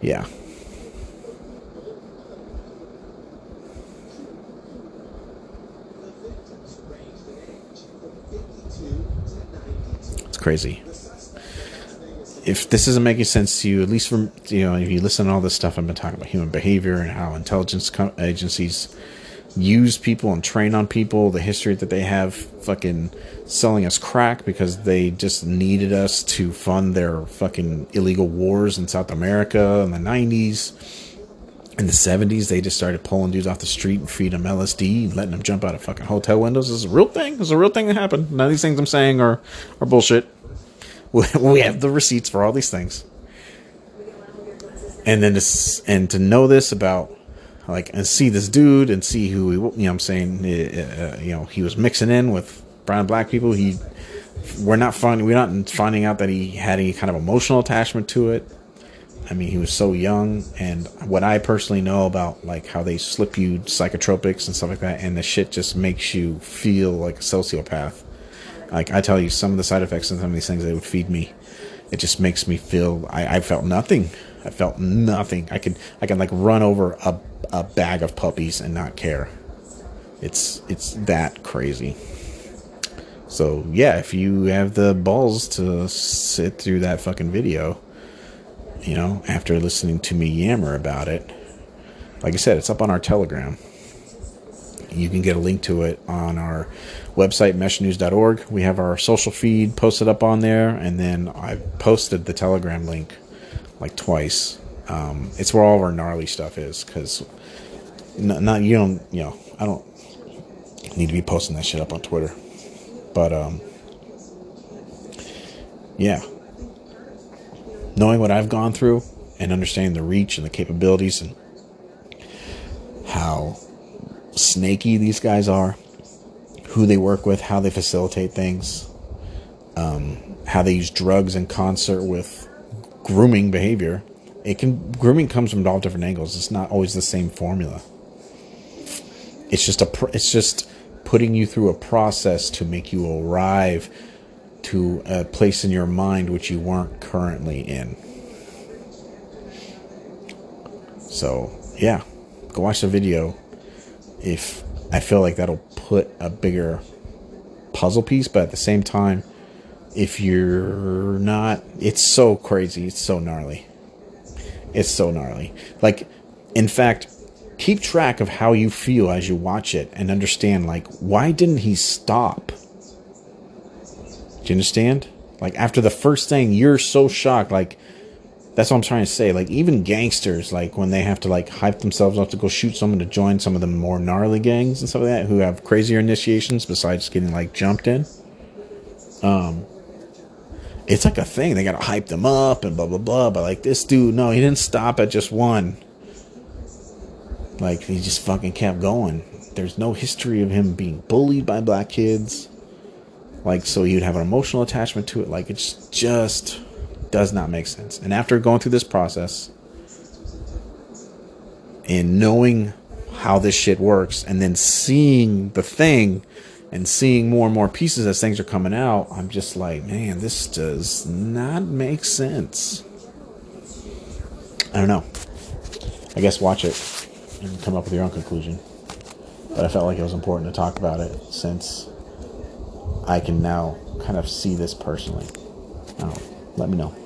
yeah. It's crazy if this isn't making sense to you, at least from you know, if you listen to all this stuff I've been talking about human behavior and how intelligence agencies use people and train on people, the history that they have fucking selling us crack because they just needed us to fund their fucking illegal wars in South America in the 90s. In the 70s, they just started pulling dudes off the street and feeding them LSD and letting them jump out of fucking hotel windows. This is a real thing. This is a real thing that happened. None of these things I'm saying are, are bullshit. we have the receipts for all these things. And then to, and to know this about like and see this dude and see who he, you know I'm saying uh, you know he was mixing in with brown black people he we're not finding we're not finding out that he had any kind of emotional attachment to it I mean he was so young and what I personally know about like how they slip you psychotropics and stuff like that and the shit just makes you feel like a sociopath like I tell you, some of the side effects and some of these things they would feed me, it just makes me feel. I, I felt nothing. I felt nothing. I could I could like run over a a bag of puppies and not care. It's it's that crazy. So yeah, if you have the balls to sit through that fucking video, you know, after listening to me yammer about it, like I said, it's up on our Telegram. You can get a link to it on our website, meshnews.org. We have our social feed posted up on there, and then I posted the Telegram link like twice. Um, it's where all of our gnarly stuff is because not, not, you don't you know I don't need to be posting that shit up on Twitter, but um, yeah, knowing what I've gone through and understanding the reach and the capabilities and how snaky these guys are who they work with, how they facilitate things, um, how they use drugs in concert with grooming behavior. It can grooming comes from all different angles. It's not always the same formula. It's just a it's just putting you through a process to make you arrive to a place in your mind which you weren't currently in. So, yeah, go watch the video if I feel like that'll put a bigger puzzle piece, but at the same time, if you're not, it's so crazy, it's so gnarly. It's so gnarly. Like, in fact, keep track of how you feel as you watch it and understand, like, why didn't he stop? Do you understand? Like, after the first thing, you're so shocked, like, that's what I'm trying to say. Like even gangsters, like when they have to like hype themselves up to go shoot someone to join some of the more gnarly gangs and stuff like that, who have crazier initiations besides getting like jumped in. Um, it's like a thing. They gotta hype them up and blah blah blah. But like this dude, no, he didn't stop at just one. Like he just fucking kept going. There's no history of him being bullied by black kids. Like so, you'd have an emotional attachment to it. Like it's just does not make sense. And after going through this process and knowing how this shit works and then seeing the thing and seeing more and more pieces as things are coming out, I'm just like, man, this does not make sense. I don't know. I guess watch it and come up with your own conclusion. But I felt like it was important to talk about it since I can now kind of see this personally. Um, let me know.